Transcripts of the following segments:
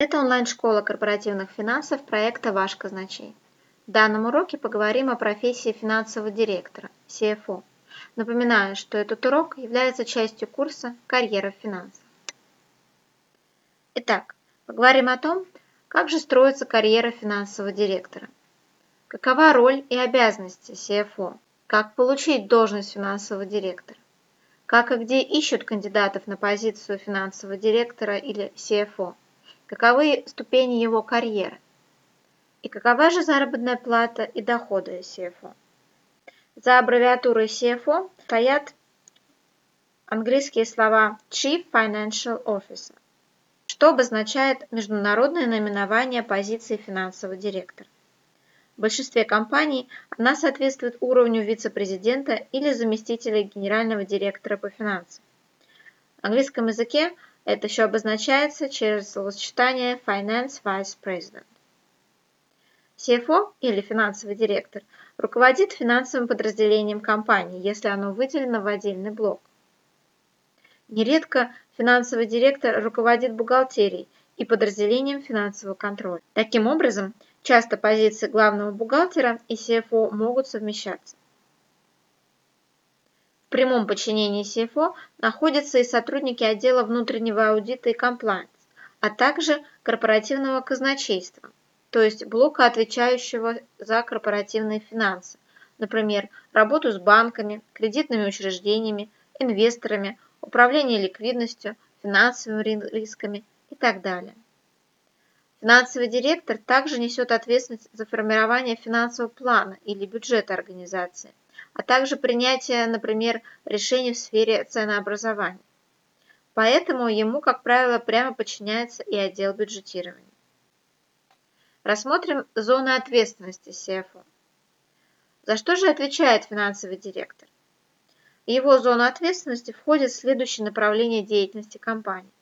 Это онлайн-школа корпоративных финансов проекта «Ваш казначей». В данном уроке поговорим о профессии финансового директора, CFO. Напоминаю, что этот урок является частью курса «Карьера в финансах». Итак, поговорим о том, как же строится карьера финансового директора. Какова роль и обязанности CFO? Как получить должность финансового директора? Как и где ищут кандидатов на позицию финансового директора или CFO? Каковы ступени его карьеры и какова же заработная плата и доходы CFO. За аббревиатурой CFO стоят английские слова Chief Financial Officer, что обозначает международное наименование позиции финансового директора. В большинстве компаний она соответствует уровню вице-президента или заместителя генерального директора по финансам. В английском языке это еще обозначается через словосочетание Finance Vice President. CFO или финансовый директор руководит финансовым подразделением компании, если оно выделено в отдельный блок. Нередко финансовый директор руководит бухгалтерией и подразделением финансового контроля. Таким образом, часто позиции главного бухгалтера и CFO могут совмещаться. В прямом подчинении CFO находятся и сотрудники отдела внутреннего аудита и комплайнс, а также корпоративного казначейства, то есть блока, отвечающего за корпоративные финансы, например, работу с банками, кредитными учреждениями, инвесторами, управление ликвидностью, финансовыми рисками и так далее. Финансовый директор также несет ответственность за формирование финансового плана или бюджета организации – а также принятие, например, решений в сфере ценообразования. Поэтому ему, как правило, прямо подчиняется и отдел бюджетирования. Рассмотрим зоны ответственности CFO. За что же отвечает финансовый директор? В его зону ответственности входит следующие направления деятельности компании.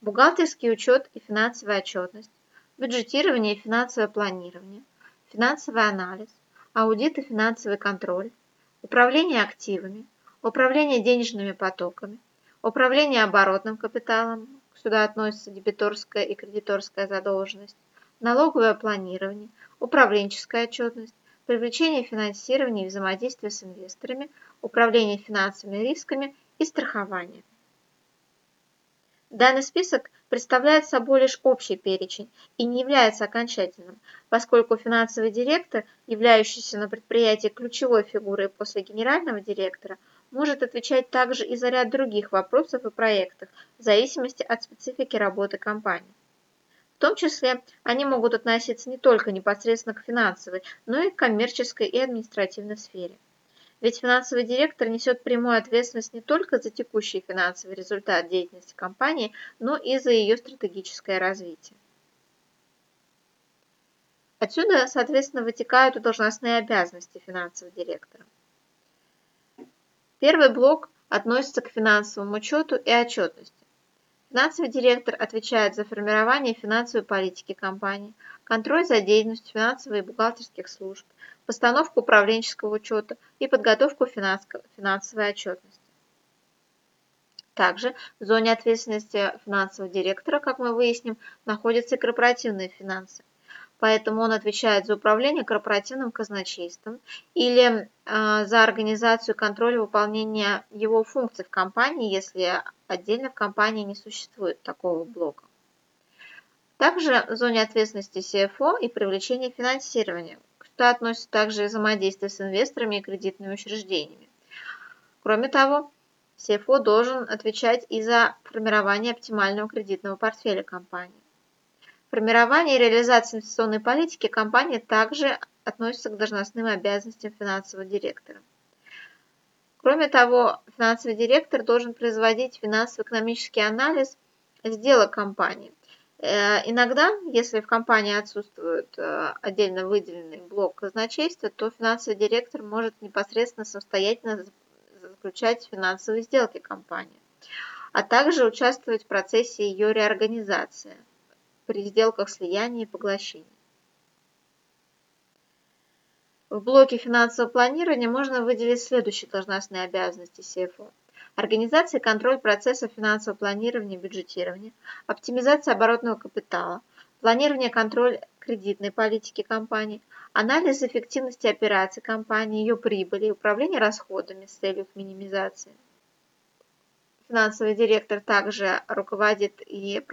Бухгалтерский учет и финансовая отчетность, бюджетирование и финансовое планирование, финансовый анализ, аудит и финансовый контроль, управление активами, управление денежными потоками, управление оборотным капиталом, сюда относятся дебиторская и кредиторская задолженность, налоговое планирование, управленческая отчетность, привлечение финансирования и взаимодействие с инвесторами, управление финансовыми рисками и страхование. Данный список представляет собой лишь общий перечень и не является окончательным, поскольку финансовый директор, являющийся на предприятии ключевой фигурой после генерального директора, может отвечать также и за ряд других вопросов и проектов в зависимости от специфики работы компании. В том числе они могут относиться не только непосредственно к финансовой, но и к коммерческой и административной сфере. Ведь финансовый директор несет прямую ответственность не только за текущий финансовый результат деятельности компании, но и за ее стратегическое развитие. Отсюда, соответственно, вытекают и должностные обязанности финансового директора. Первый блок относится к финансовому учету и отчетности. Финансовый директор отвечает за формирование финансовой политики компании, контроль за деятельностью финансовых и бухгалтерских служб, постановку управленческого учета и подготовку финансовой отчетности. Также в зоне ответственности финансового директора, как мы выясним, находятся и корпоративные финансы. Поэтому он отвечает за управление корпоративным казначейством или э, за организацию контроля выполнения его функций в компании, если отдельно в компании не существует такого блока. Также в зоне ответственности CFO и привлечение финансирования, Сюда относится также взаимодействие с инвесторами и кредитными учреждениями. Кроме того, CFO должен отвечать и за формирование оптимального кредитного портфеля компании. Формирование и реализация инвестиционной политики компании также относится к должностным обязанностям финансового директора. Кроме того, финансовый директор должен производить финансово-экономический анализ сделок компании, Э, иногда, если в компании отсутствует э, отдельно выделенный блок казначейства, то финансовый директор может непосредственно самостоятельно заключать финансовые сделки компании, а также участвовать в процессе ее реорганизации при сделках слияния и поглощения. В блоке финансового планирования можно выделить следующие должностные обязанности CFO – организация и контроль процесса финансового планирования и бюджетирования, оптимизация оборотного капитала, планирование и контроль кредитной политики компании, анализ эффективности операций компании, ее прибыли, управление расходами с целью их минимизации. Финансовый директор также руководит и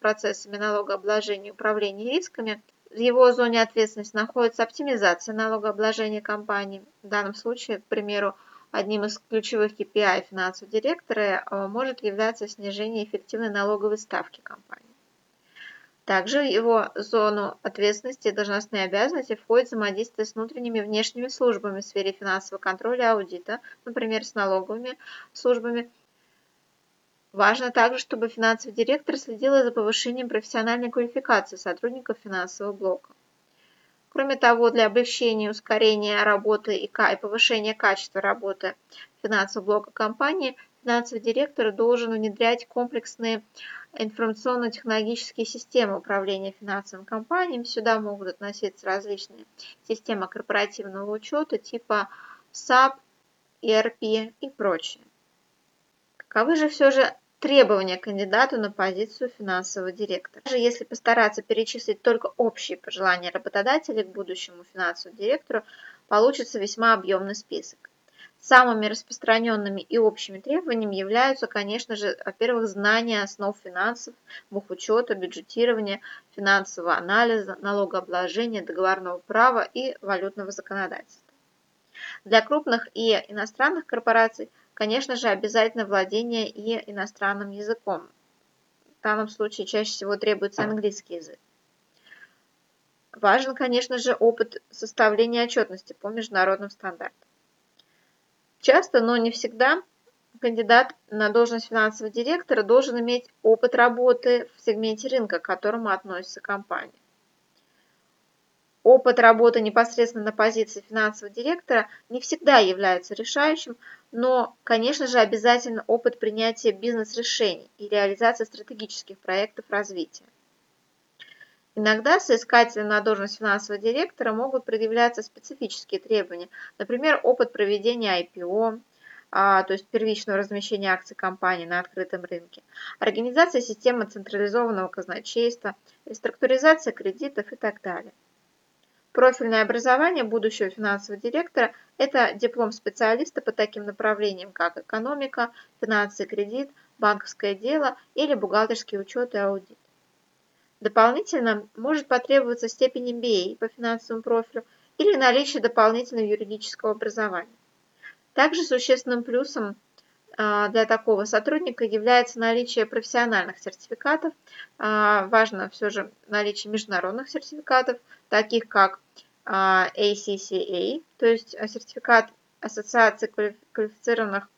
процессами налогообложения и управления рисками. В его зоне ответственности находится оптимизация налогообложения компании. В данном случае, к примеру, одним из ключевых KPI финансового директора э, может являться снижение эффективной налоговой ставки компании. Также в его зону ответственности и должностные обязанности входит взаимодействие с внутренними и внешними службами в сфере финансового контроля и аудита, например, с налоговыми службами. Важно также, чтобы финансовый директор следил за повышением профессиональной квалификации сотрудников финансового блока. Кроме того, для облегчения ускорения работы и повышения качества работы финансового блока компании финансовый директор должен внедрять комплексные информационно-технологические системы управления финансовыми компаниями. Сюда могут относиться различные системы корпоративного учета типа SAP, ERP и прочее. Каковы же все же требования кандидату на позицию финансового директора. Даже если постараться перечислить только общие пожелания работодателя к будущему финансовому директору, получится весьма объемный список. Самыми распространенными и общими требованиями являются, конечно же, во-первых, знание основ финансов, бухучета, бюджетирования, финансового анализа, налогообложения, договорного права и валютного законодательства. Для крупных и иностранных корпораций – Конечно же, обязательно владение и иностранным языком. В данном случае чаще всего требуется английский язык. Важен, конечно же, опыт составления отчетности по международным стандартам. Часто, но не всегда, кандидат на должность финансового директора должен иметь опыт работы в сегменте рынка, к которому относится компания. Опыт работы непосредственно на позиции финансового директора не всегда является решающим, но, конечно же, обязательно опыт принятия бизнес-решений и реализации стратегических проектов развития. Иногда соискателям на должность финансового директора могут предъявляться специфические требования, например, опыт проведения IPO, а, то есть первичного размещения акций компании на открытом рынке, организация системы централизованного казначейства, реструктуризация кредитов и так далее. Профильное образование будущего финансового директора – это диплом специалиста по таким направлениям, как экономика, финансы кредит, банковское дело или бухгалтерский учет и аудит. Дополнительно может потребоваться степень MBA по финансовому профилю или наличие дополнительного юридического образования. Также существенным плюсом а, для такого сотрудника является наличие профессиональных сертификатов. А, важно все же наличие международных сертификатов, таких как ACCA, то есть сертификат Ассоциации квалифицированных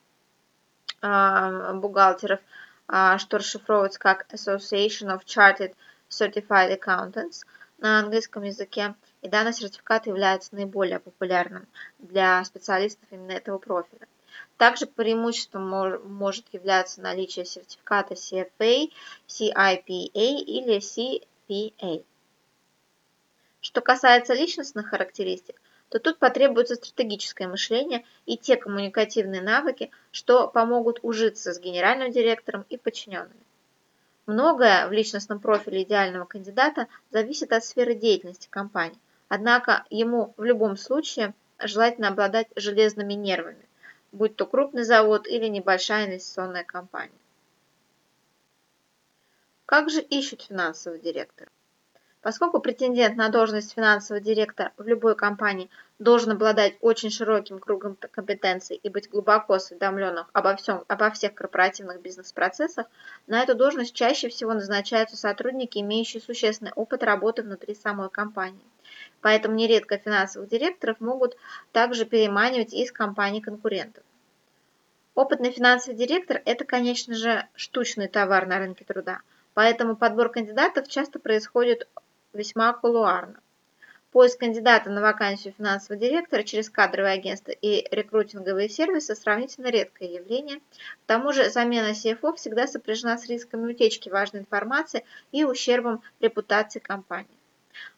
бухгалтеров, что расшифровывается как Association of Chartered Certified Accountants на английском языке. И данный сертификат является наиболее популярным для специалистов именно этого профиля. Также преимуществом может являться наличие сертификата CFA, CIPA или CPA. Что касается личностных характеристик, то тут потребуется стратегическое мышление и те коммуникативные навыки, что помогут ужиться с генеральным директором и подчиненными. Многое в личностном профиле идеального кандидата зависит от сферы деятельности компании, однако ему в любом случае желательно обладать железными нервами, будь то крупный завод или небольшая инвестиционная компания. Как же ищут финансового директора? Поскольку претендент на должность финансового директора в любой компании должен обладать очень широким кругом компетенций и быть глубоко осведомленным обо, всем, обо всех корпоративных бизнес-процессах, на эту должность чаще всего назначаются сотрудники, имеющие существенный опыт работы внутри самой компании. Поэтому нередко финансовых директоров могут также переманивать из компаний конкурентов. Опытный финансовый директор – это, конечно же, штучный товар на рынке труда, поэтому подбор кандидатов часто происходит весьма кулуарно. Поиск кандидата на вакансию финансового директора через кадровые агентства и рекрутинговые сервисы сравнительно редкое явление. К тому же замена CFO всегда сопряжена с рисками утечки важной информации и ущербом репутации компании.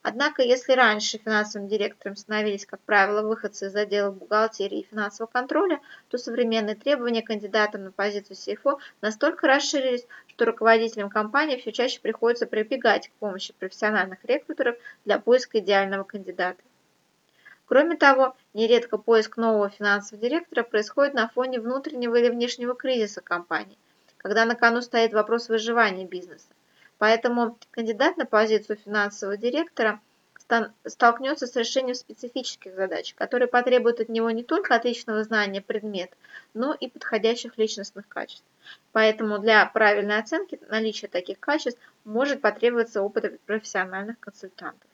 Однако, если раньше финансовым директором становились, как правило, выходцы из отдела бухгалтерии и финансового контроля, то современные требования кандидатам на позицию CFO настолько расширились, что руководителям компании все чаще приходится прибегать к помощи профессиональных рекрутеров для поиска идеального кандидата. Кроме того, нередко поиск нового финансового директора происходит на фоне внутреннего или внешнего кризиса компании, когда на кону стоит вопрос выживания бизнеса. Поэтому кандидат на позицию финансового директора столкнется с решением специфических задач, которые потребуют от него не только отличного знания предмета, но и подходящих личностных качеств. Поэтому для правильной оценки наличия таких качеств может потребоваться опыт профессиональных консультантов.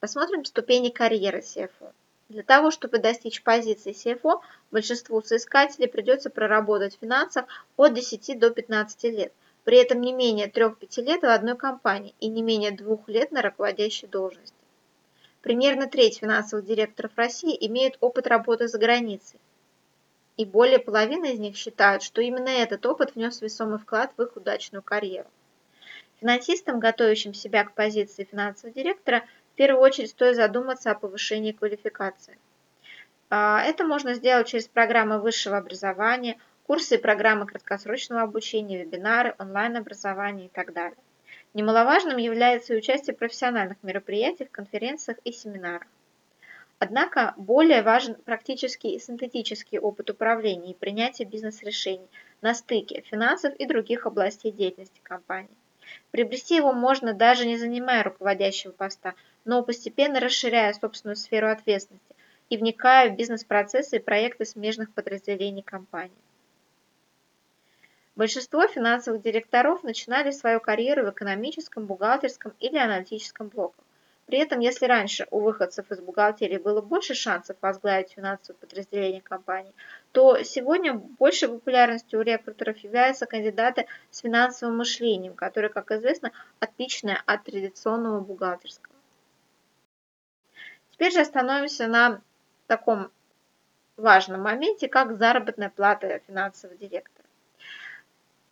Посмотрим ступени карьеры CFO. Для того, чтобы достичь позиции CFO, большинству соискателей придется проработать в финансах от 10 до 15 лет, при этом не менее 3-5 лет в одной компании и не менее 2 лет на руководящей должности. Примерно треть финансовых директоров России имеют опыт работы за границей, и более половины из них считают, что именно этот опыт внес весомый вклад в их удачную карьеру. Финансистам, готовящим себя к позиции финансового директора, в первую очередь стоит задуматься о повышении квалификации. А, это можно сделать через программы высшего образования – курсы и программы краткосрочного обучения, вебинары, онлайн-образование и так далее. Немаловажным является и участие в профессиональных мероприятиях, конференциях и семинарах. Однако более важен практический и синтетический опыт управления и принятия бизнес-решений на стыке финансов и других областей деятельности компании. Приобрести его можно даже не занимая руководящего поста, но постепенно расширяя собственную сферу ответственности и вникая в бизнес-процессы и проекты смежных подразделений компании. Большинство финансовых директоров начинали свою карьеру в экономическом, бухгалтерском или аналитическом блоках. При этом, если раньше у выходцев из бухгалтерии было больше шансов возглавить финансовое подразделение компании, то сегодня большей популярностью у рекрутеров являются кандидаты с финансовым мышлением, которое, как известно, отличное от традиционного бухгалтерского. Теперь же остановимся на таком важном моменте, как заработная плата финансового директора.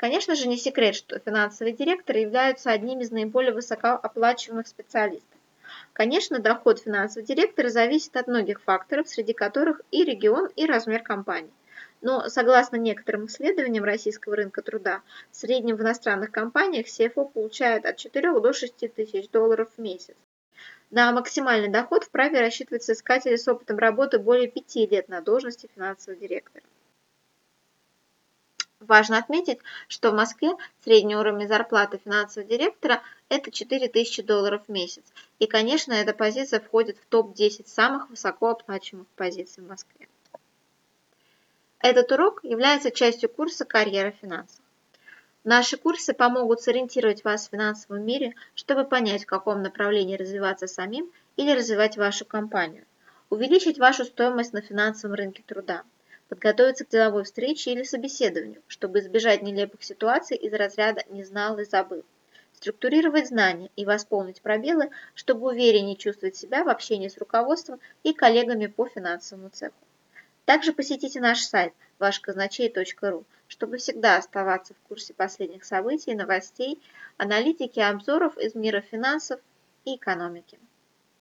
Конечно же, не секрет, что финансовые директоры являются одним из наиболее высокооплачиваемых специалистов. Конечно, доход финансового директора зависит от многих факторов, среди которых и регион, и размер компании. Но согласно некоторым исследованиям российского рынка труда, в среднем в иностранных компаниях CFO получает от 4 до 6 тысяч долларов в месяц. На максимальный доход вправе рассчитываться искатели с опытом работы более 5 лет на должности финансового директора. Важно отметить, что в Москве средний уровень зарплаты финансового директора – это 4000 долларов в месяц. И, конечно, эта позиция входит в топ-10 самых высокооплачиваемых позиций в Москве. Этот урок является частью курса «Карьера финансов». Наши курсы помогут сориентировать вас в финансовом мире, чтобы понять, в каком направлении развиваться самим или развивать вашу компанию, увеличить вашу стоимость на финансовом рынке труда – подготовиться к деловой встрече или собеседованию, чтобы избежать нелепых ситуаций из разряда «не знал и забыл», структурировать знания и восполнить пробелы, чтобы увереннее чувствовать себя в общении с руководством и коллегами по финансовому цеху. Также посетите наш сайт вашказначей.ру, чтобы всегда оставаться в курсе последних событий, новостей, аналитики, обзоров из мира финансов и экономики.